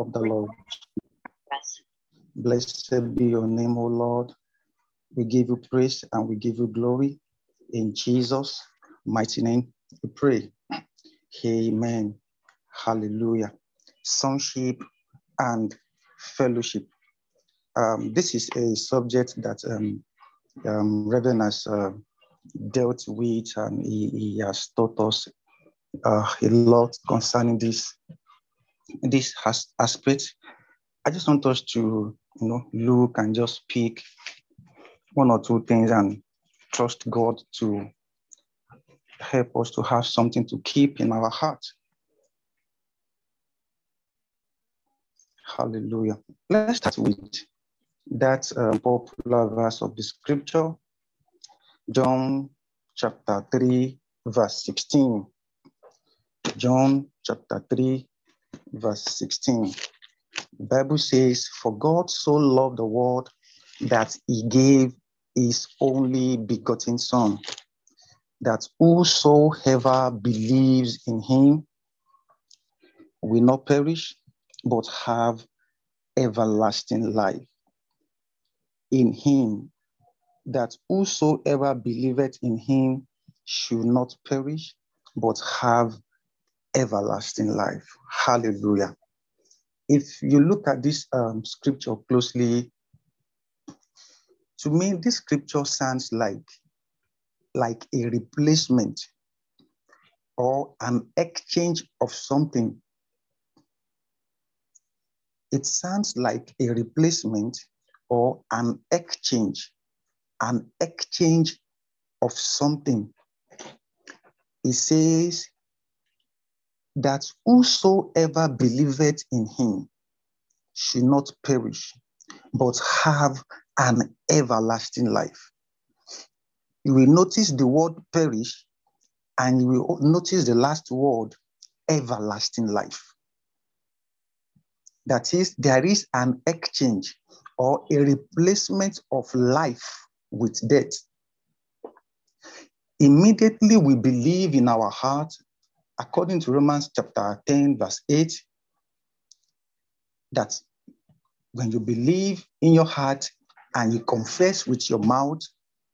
of the Lord. Blessed be your name, O Lord. We give you praise and we give you glory. In Jesus' mighty name, we pray. Amen. Hallelujah. Sonship and fellowship. Um, this is a subject that um, um, Reverend has uh, dealt with and he, he has taught us uh, a lot concerning this this has aspect. I just want us to you know look and just pick one or two things and trust God to help us to have something to keep in our heart. Hallelujah. Let's start with that uh, popular verse of the scripture, John chapter 3, verse 16. John chapter 3, verse 16. The Bible says, For God so loved the world that he gave his only begotten Son, that whosoever believes in him will not perish, but have everlasting life. In him, that whosoever believeth in him should not perish, but have everlasting life. Hallelujah. If you look at this um, scripture closely, to me, this scripture sounds like, like a replacement or an exchange of something. It sounds like a replacement or an exchange, an exchange of something. It says, that whosoever believeth in him should not perish, but have an everlasting life. You will notice the word perish, and you will notice the last word, everlasting life. That is, there is an exchange or a replacement of life with death. Immediately we believe in our heart according to Romans chapter 10, verse 8, that when you believe in your heart and you confess with your mouth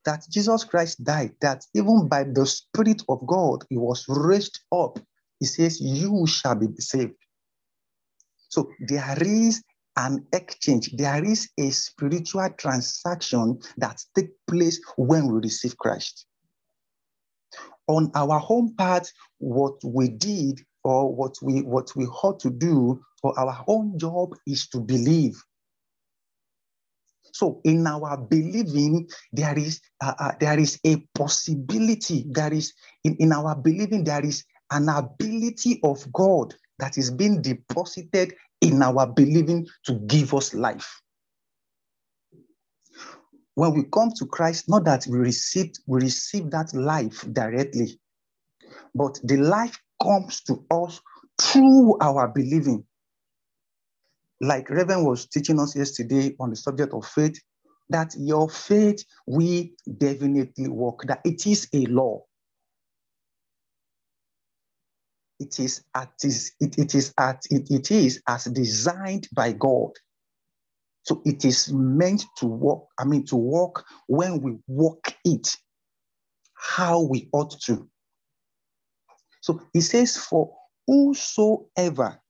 that Jesus Christ died, that even by the Spirit of God, he was raised up, he says, You shall be saved. So there is an exchange, there is a spiritual transaction that takes place when we receive Christ on our home part, what we did or what we what we ought to do for our own job is to believe. So in our believing, there is uh, uh, there is a possibility. There is in, in our believing there is an ability of God that is being deposited in our believing to give us life when we come to Christ, not that we received we receive that life directly, but the life comes to us through our believing. Like Reverend was teaching us yesterday on the subject of faith, that your faith we definitely work, that it is a law. It is at it, it is at it, it is as designed by God. So it is meant to work, I mean, to work when we walk it, how we ought to. So he says, For whosoever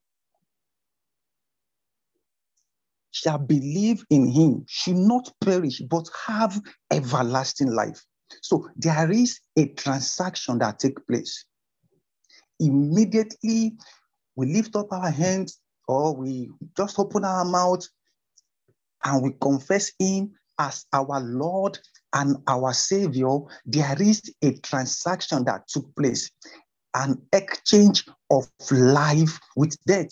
shall believe in him should not perish, but have everlasting life. So there is a transaction that takes place. Immediately, we lift up our hands or we just open our mouth and we confess him as our Lord and our Savior, there is a transaction that took place, an exchange of life with death.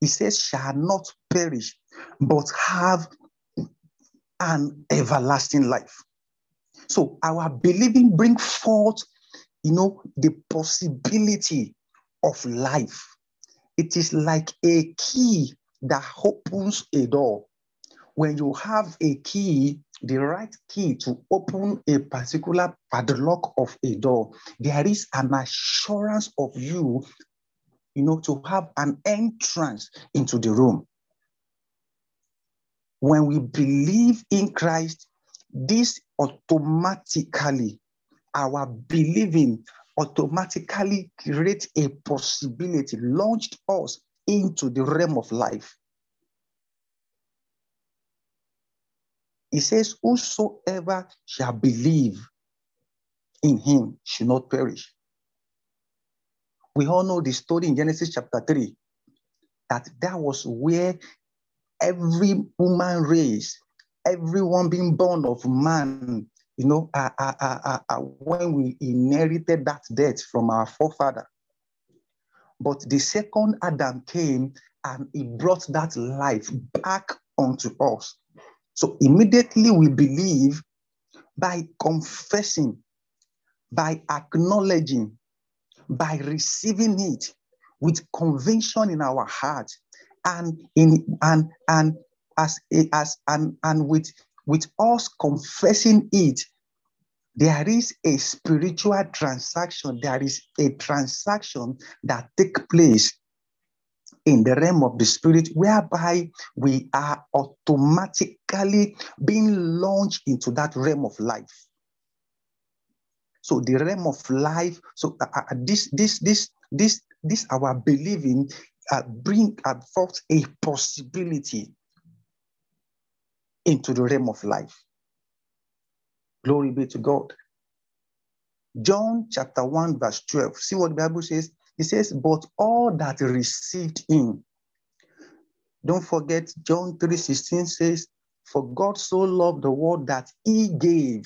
He says, shall not perish, but have an everlasting life. So our believing bring forth, you know, the possibility of life. It is like a key that opens a door when you have a key, the right key to open a particular padlock of a door, there is an assurance of you, you know, to have an entrance into the room. When we believe in Christ, this automatically, our believing automatically creates a possibility, launched us into the realm of life. He says, Whosoever shall believe in him shall not perish. We all know the story in Genesis chapter 3 that that was where every human race, everyone being born of man, you know, uh, uh, uh, uh, when we inherited that death from our forefather. But the second Adam came and he brought that life back onto us. So immediately we believe by confessing, by acknowledging, by receiving it with conviction in our heart and in and and as as and and with with us confessing it there is a spiritual transaction there is a transaction that take place in the realm of the spirit whereby we are automatically being launched into that realm of life. So the realm of life so uh, uh, this this this this this our believing uh, bring forth a possibility into the realm of life. Glory be to god. John chapter 1 verse 12 see what the bible says it says, but all that received him. Don't forget, John 3:16 says, For God so loved the world that he gave.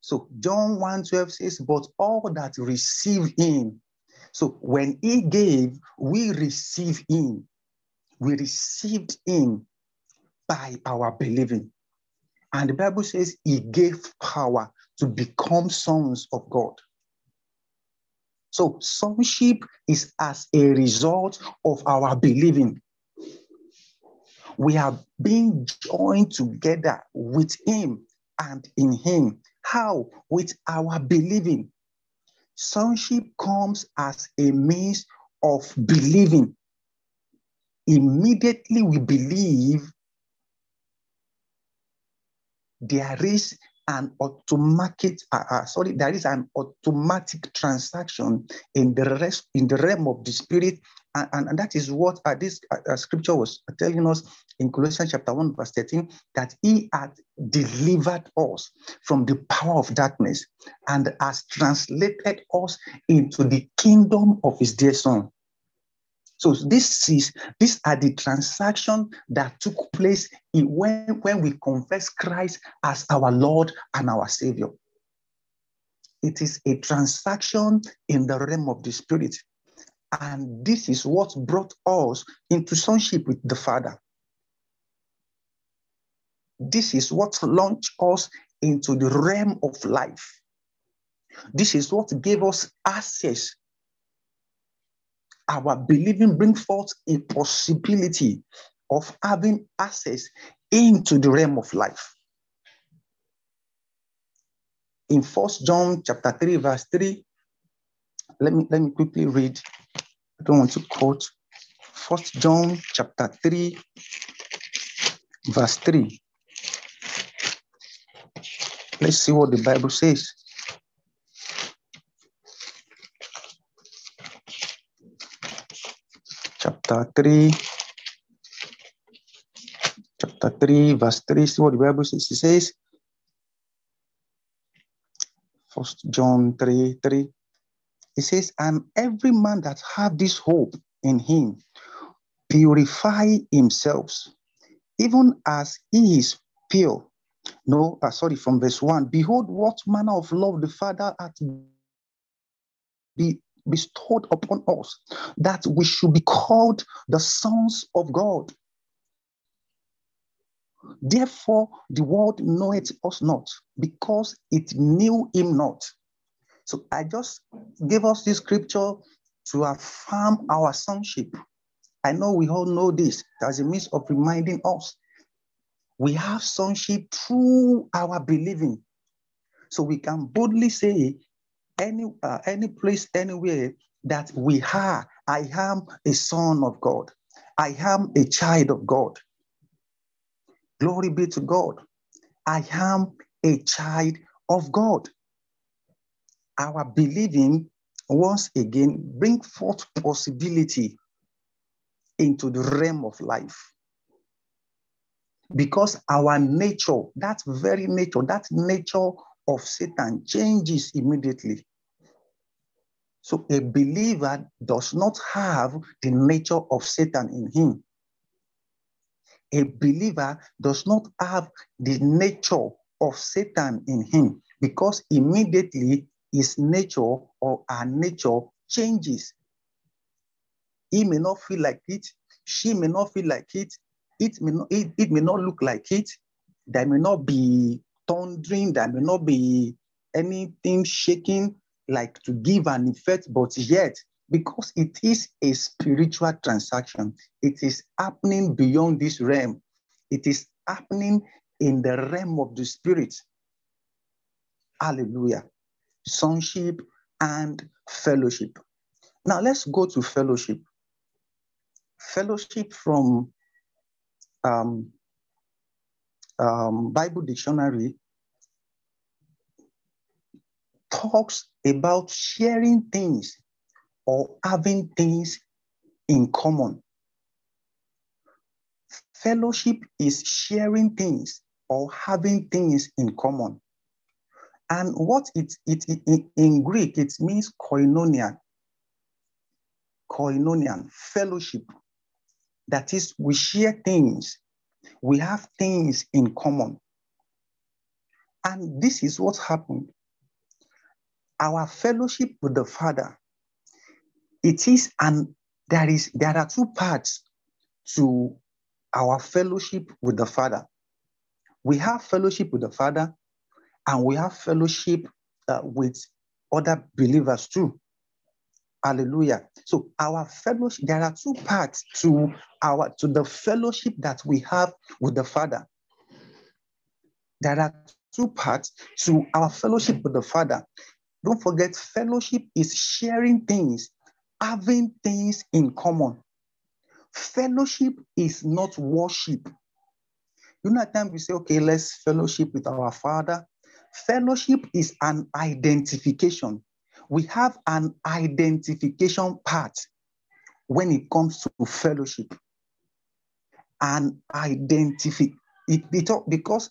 So John 1:12 says, But all that received him. So when he gave, we receive him. We received him by our believing. And the Bible says he gave power to become sons of God. So sonship is as a result of our believing. We are being joined together with him and in him. How? With our believing. Sonship comes as a means of believing. Immediately we believe, there is an automatic, uh, uh, sorry, there is an automatic transaction in the rest, in the realm of the spirit, and, and, and that is what uh, this uh, uh, scripture was telling us in Colossians chapter 1, verse 13, that he had delivered us from the power of darkness and has translated us into the kingdom of his dear son. So this is these are the transactions that took place when, when we confess Christ as our Lord and our Savior. It is a transaction in the realm of the spirit. And this is what brought us into sonship with the Father. This is what launched us into the realm of life. This is what gave us access our believing bring forth a possibility of having access into the realm of life. In First John chapter 3, verse 3, let me let me quickly read. I don't want to quote. First John chapter 3, verse 3. Let's see what the Bible says. Chapter 3, chapter 3, verse 3. See what the Bible says. It says, First John 3, 3. It says, And every man that have this hope in him purify himself, even as he is pure. No, uh, sorry, from verse 1. Behold, what manner of love the Father hath be bestowed upon us that we should be called the sons of God. Therefore, the world knoweth us not because it knew him not. So I just gave us this scripture to affirm our sonship. I know we all know this as a means of reminding us. We have sonship through our believing. So we can boldly say any uh, any place anywhere that we are I am a son of God. I am a child of God. Glory be to God. I am a child of God. Our believing once again bring forth possibility into the realm of life. Because our nature, that very nature, that nature of Satan changes immediately. So a believer does not have the nature of Satan in him. A believer does not have the nature of Satan in him because immediately his nature or our nature changes. He may not feel like it, she may not feel like it, it may not, it, it may not look like it, there may not be thundering, there may not be anything shaking like to give an effect, but yet, because it is a spiritual transaction, it is happening beyond this realm. It is happening in the realm of the spirit. Hallelujah. Sonship and fellowship. Now let's go to fellowship. Fellowship from um, um, Bible Dictionary talks about sharing things or having things in common. Fellowship is sharing things or having things in common. And what it, it, it in Greek, it means koinonia. Koinonia, fellowship. That is, we share things, we have things in common. And this is what happened our fellowship with the Father, it is and there is there are two parts to our fellowship with the Father. We have fellowship with the Father, and we have fellowship uh, with other believers too. Hallelujah. So our fellowship, there are two parts to our to the fellowship that we have with the Father. There are two parts to our fellowship with the Father. Don't forget, fellowship is sharing things, having things in common. Fellowship is not worship. You know, at times we say, okay, let's fellowship with our Father. Fellowship is an identification. We have an identification part when it comes to fellowship. An identify it, it because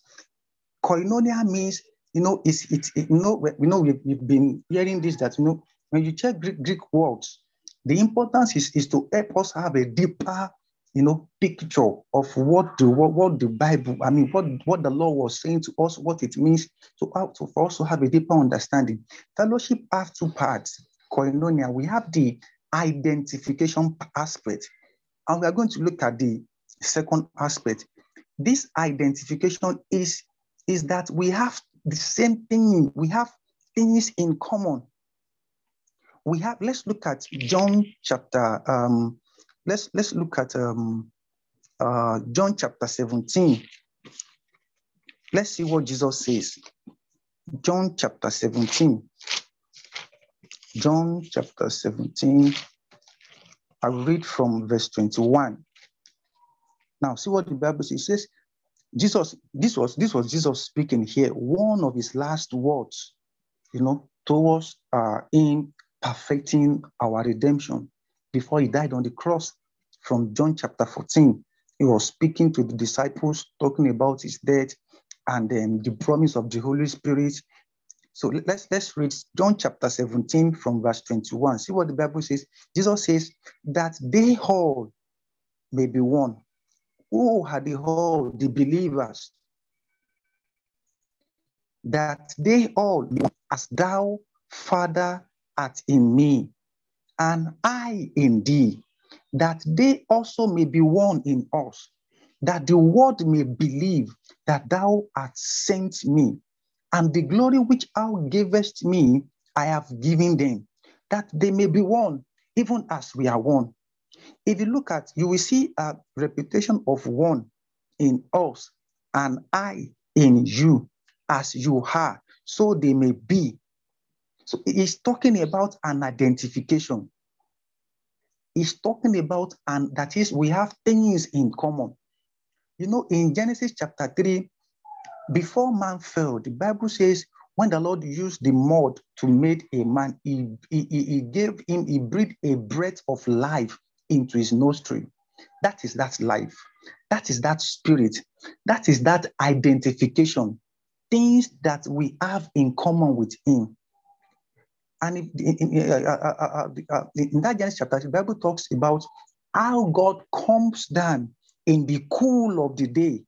koinonia means you know, it's, it's it, you know, we know we've, we've been hearing this that, you know, when you check Greek, Greek words, the importance is, is to help us have a deeper, you know, picture of what the what, what the Bible, I mean, what, what the law was saying to us, what it means to, to for us to have a deeper understanding. Fellowship has two parts. Koinonia, we have the identification aspect, and we are going to look at the second aspect. This identification is, is that we have the same thing. We have things in common. We have, let's look at John chapter, um, let's, let's look at um, uh, John chapter 17. Let's see what Jesus says. John chapter 17. John chapter 17. I read from verse 21. Now, see what the Bible says. It says, Jesus, this was this was Jesus speaking here, one of his last words, you know, towards uh, in perfecting our redemption before he died on the cross from John chapter 14. He was speaking to the disciples, talking about his death and then the promise of the Holy Spirit. So let's let's read John chapter 17 from verse 21. See what the Bible says. Jesus says that they all may be one who had the whole, the believers, that they all, as thou, Father, art in me, and I in thee, that they also may be one in us, that the world may believe that thou art sent me, and the glory which thou gavest me, I have given them, that they may be one, even as we are one. If you look at, you will see a reputation of one in us and I in you, as you are, so they may be. So he's talking about an identification. He's talking about, and that is, we have things in common. You know, in Genesis chapter 3, before man fell, the Bible says when the Lord used the mud to make a man, he, he, he gave him, he breathed a breath of life into his nostril. That is that life. That is that spirit. That is that identification. Things that we have in common with him. And in, in, uh, uh, uh, in that Genesis chapter, the Bible talks about how God comes down in the cool of the day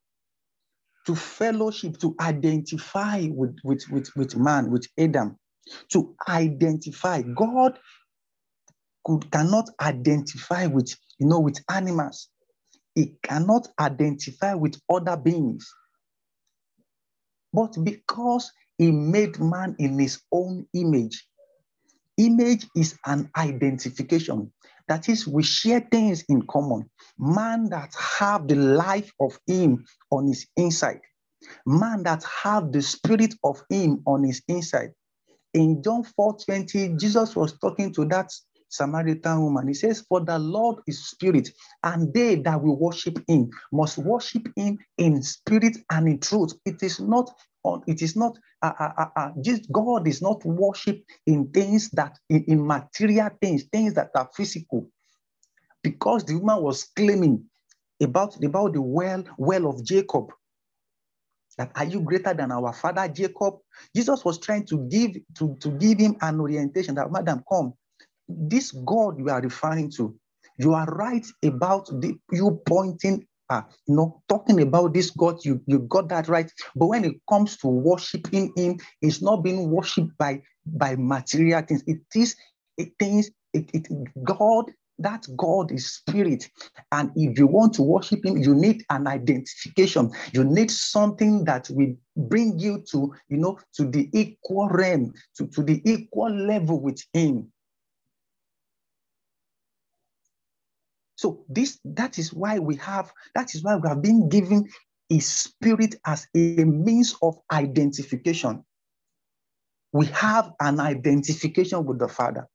to fellowship, to identify with, with, with, with man, with Adam, to identify. God could cannot identify with, you know, with animals. He cannot identify with other beings. But because he made man in his own image, image is an identification. That is, we share things in common. Man that have the life of him on his inside. Man that have the spirit of him on his inside. In John 4 20, Jesus was talking to that Samaritan woman. He says, For the Lord is spirit, and they that will worship him must worship him in spirit and in truth. It is not on it is not uh, uh, uh, uh, just God is not worship in things that in, in material things, things that are physical. Because the woman was claiming about, about the well, well of Jacob. That are you greater than our father Jacob? Jesus was trying to give to, to give him an orientation that, madam, come. This God you are referring to, you are right about the, you pointing uh, you know, talking about this God, you, you got that right. But when it comes to worshiping Him, it's not being worshipped by, by material things. It is it things, it, it, God, that God is spirit. And if you want to worship Him, you need an identification. You need something that will bring you to, you know, to the equal realm, to, to the equal level with Him. So this that is why we have that is why we have been given a spirit as a means of identification. We have an identification with the Father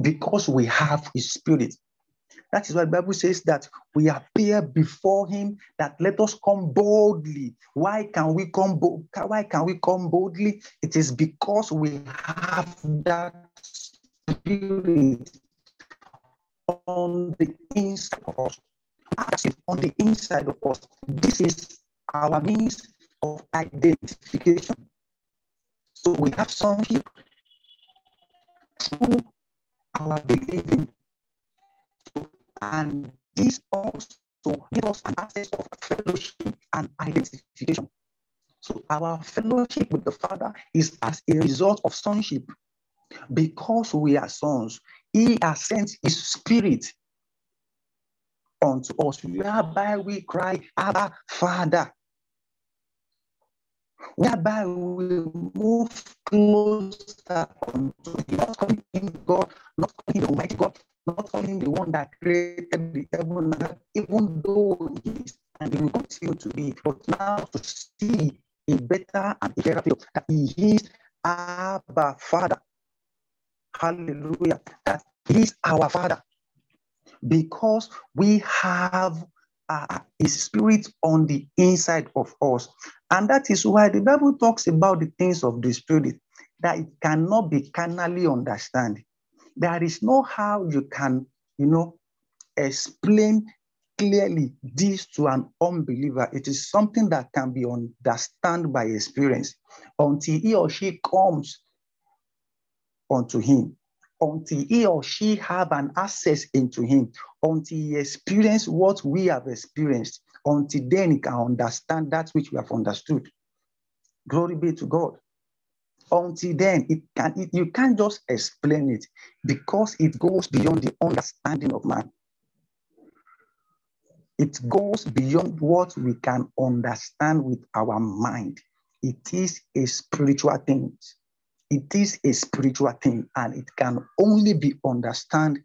because we have His Spirit. That is why the Bible says that we appear before Him. That let us come boldly. Why can we come? Bo- why can we come boldly? It is because we have that Spirit on the inside of us. Active on the inside of us. This is our means of identification. So we have some sonship through our believing. And this also gives us an access of fellowship and identification. So our fellowship with the Father is as a result of sonship. Because we are sons, he has sent his spirit unto us, whereby we cry, Abba, Father. Whereby we move closer unto him, not calling him God, not calling the Almighty God, not calling the one that created the heaven even though he is and he will continue to be, but now to see a better and a better field that he is Abba Father. Hallelujah. That He's our Father. Because we have uh, His Spirit on the inside of us. And that is why the Bible talks about the things of the Spirit that it cannot be carnally understood. There is no how you can, you know, explain clearly this to an unbeliever. It is something that can be understood by experience until he or she comes unto him until he or she have an access into him, until he experience what we have experienced, until then he can understand that which we have understood. Glory be to God. Until then, it can it, you can't just explain it because it goes beyond the understanding of man. It goes beyond what we can understand with our mind. It is a spiritual thing. It is a spiritual thing and it can only be understood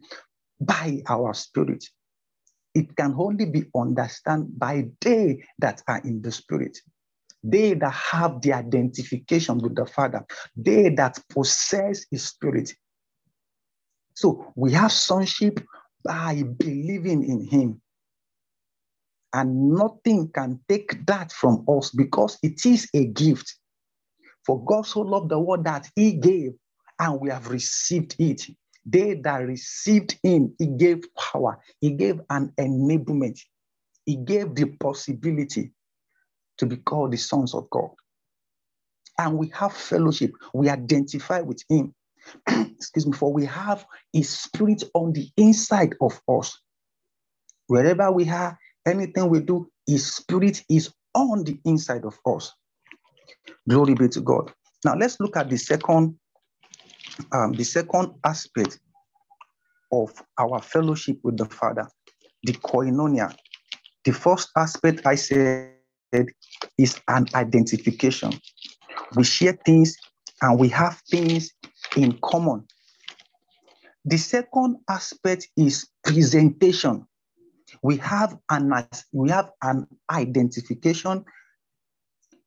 by our spirit. It can only be understood by they that are in the spirit. They that have the identification with the Father, they that possess His Spirit. So we have sonship by believing in him. And nothing can take that from us because it is a gift. For God so loved the world that he gave, and we have received it. They that received him, he gave power, he gave an enablement, he gave the possibility to be called the sons of God. And we have fellowship, we identify with him. Excuse me, for we have his spirit on the inside of us. Wherever we are, anything we do, his spirit is on the inside of us. Glory be to God. Now let's look at the second, um, the second aspect of our fellowship with the Father, the koinonia. The first aspect I said is an identification. We share things and we have things in common. The second aspect is presentation. We have an we have an identification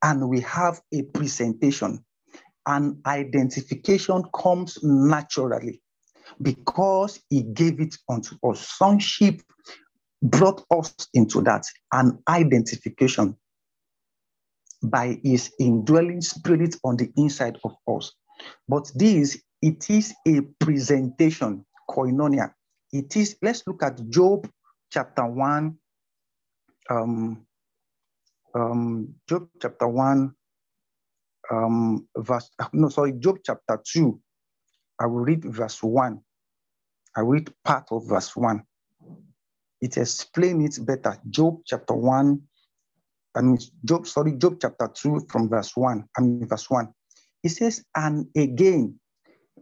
and we have a presentation. An identification comes naturally because he gave it unto us. Sonship brought us into that, an identification by his indwelling spirit on the inside of us. But this, it is a presentation, koinonia. It is, let's look at Job chapter 1, um, um, Job chapter 1, um, verse, no, sorry, Job chapter 2. I will read verse 1. I read part of verse 1. It explains it better. Job chapter 1, I mean, Job, sorry, Job chapter 2 from verse 1. I mean, verse 1. It says, And again,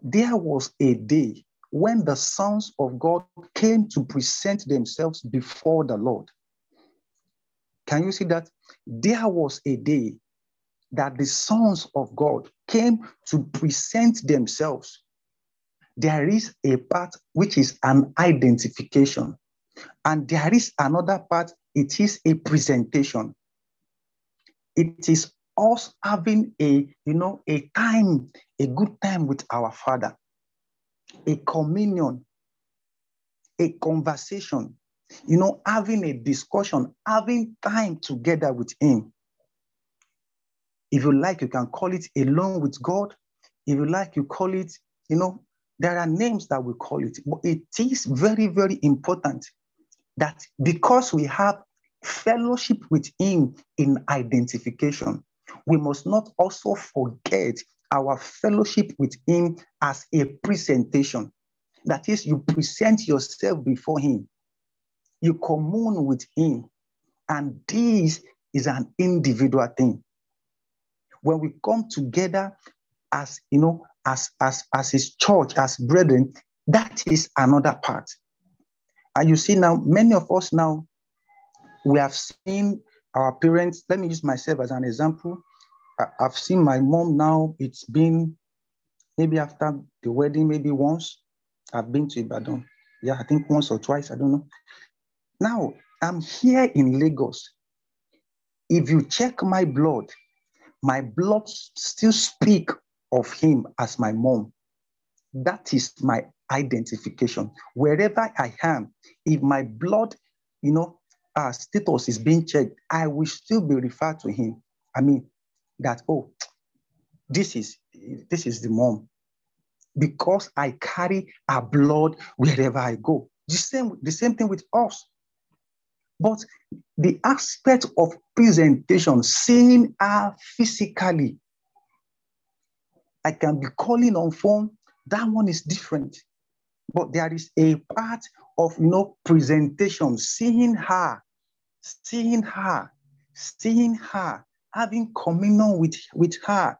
there was a day when the sons of God came to present themselves before the Lord. Can you see that? There was a day that the sons of God came to present themselves. There is a part which is an identification, and there is another part, it is a presentation. It is us having a, you know, a time, a good time with our Father, a communion, a conversation, you know, having a discussion, having time together with Him. If you like, you can call it alone with God. If you like, you call it, you know, there are names that we call it. But it is very, very important that because we have fellowship with Him in identification, we must not also forget our fellowship with Him as a presentation. That is, you present yourself before Him, you commune with Him, and this is an individual thing. When we come together as you know, as as as His church, as brethren, that is another part. And you see now, many of us now we have seen our parents. Let me use myself as an example. I've seen my mom now. It's been maybe after the wedding, maybe once. I've been to Ibadan. Yeah, I think once or twice. I don't know. Now I'm here in Lagos. If you check my blood, my blood still speak of him as my mom. That is my identification. Wherever I am, if my blood, you know, uh, status is being checked, I will still be referred to him. I mean, that, oh, this is this is the mom. Because I carry a blood wherever I go. The same, the same thing with us. But the aspect of presentation, seeing her physically, I can be calling on phone, that one is different. But there is a part of you know presentation, seeing her, seeing her, seeing her, having communion with, with her,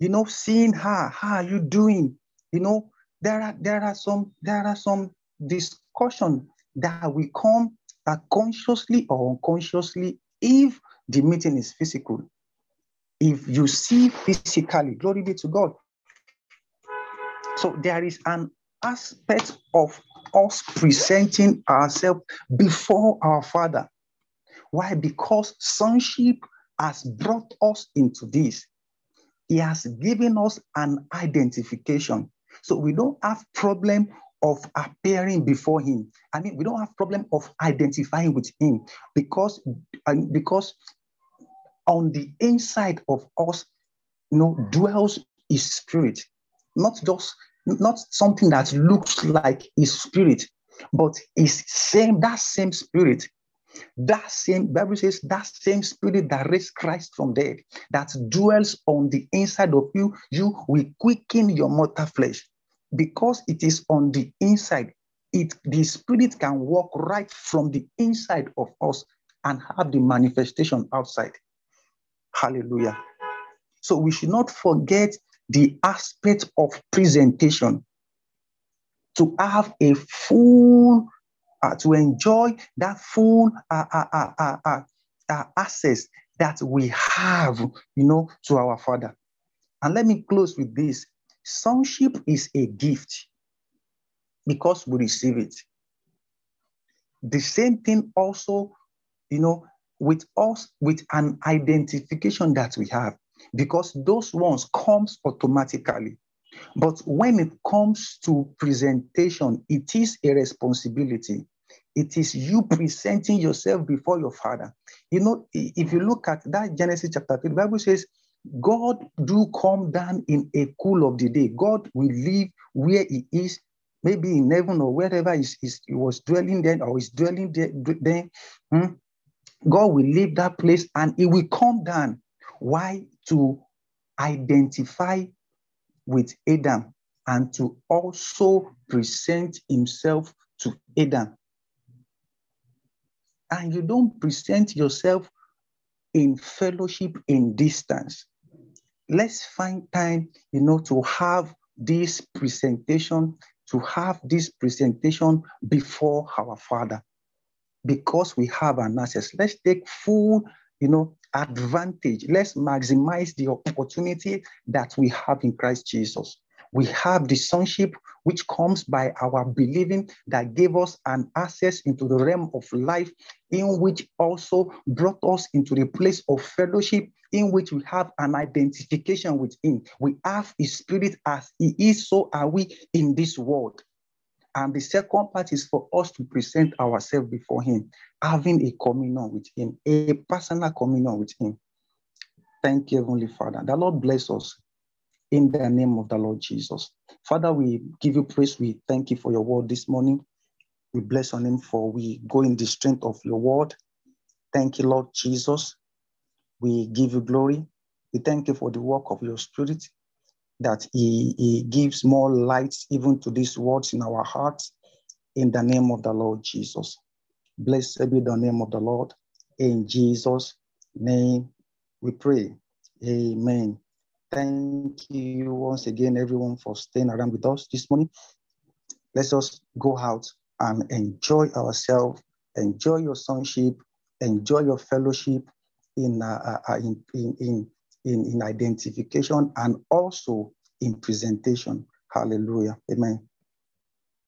you know, seeing her, how are you doing? You know, there are there are some there are some discussion that will come that consciously or unconsciously, if the meeting is physical, if you see physically, glory be to God. So there is an aspect of us presenting ourselves before our Father. Why? Because sonship has brought us into this. He has given us an identification. So we don't have problem of appearing before him. I mean, we don't have problem of identifying with him because, um, because on the inside of us, you know, dwells his spirit, not just not something that looks like his spirit, but his same that same spirit that same Bible says that same spirit that raised Christ from dead, that dwells on the inside of you, you will quicken your mortal flesh. Because it is on the inside, it the spirit can walk right from the inside of us and have the manifestation outside. Hallelujah. So we should not forget the aspect of presentation to have a full, uh, to enjoy that full uh, uh, uh, uh, uh access that we have, you know, to our Father. And let me close with this. Sonship is a gift because we receive it. The same thing also, you know, with us, with an identification that we have, because those ones comes automatically. But when it comes to presentation, it is a responsibility. It is you presenting yourself before your father. You know, if you look at that Genesis chapter 3, the Bible says, God do come down in a cool of the day. God will live where he is, maybe in heaven or wherever he, he was dwelling then or is dwelling there. Then, hmm? God will leave that place and he will come down. Why? To identify with Adam and to also present himself to Adam. And you don't present yourself in fellowship in distance. Let's find time, you know, to have this presentation, to have this presentation before our Father, because we have an access. Let's take full, you know, advantage. Let's maximize the opportunity that we have in Christ Jesus. We have the sonship which comes by our believing that gave us an access into the realm of life, in which also brought us into the place of fellowship, in which we have an identification with Him. We have His Spirit as He is, so are we in this world. And the second part is for us to present ourselves before Him, having a communion with Him, a personal communion with Him. Thank you, Heavenly Father. The Lord bless us in the name of the Lord Jesus. Father, we give you praise. We thank you for your word this morning. We bless your name for we go in the strength of your word. Thank you, Lord Jesus. We give you glory. We thank you for the work of your spirit that he, he gives more light even to these words in our hearts in the name of the Lord Jesus. Blessed be the name of the Lord. In Jesus' name we pray. Amen. Thank you once again, everyone, for staying around with us this morning. Let's us go out and enjoy ourselves, enjoy your sonship, enjoy your fellowship in, uh, uh, in, in, in in, in identification and also in presentation. Hallelujah. Amen.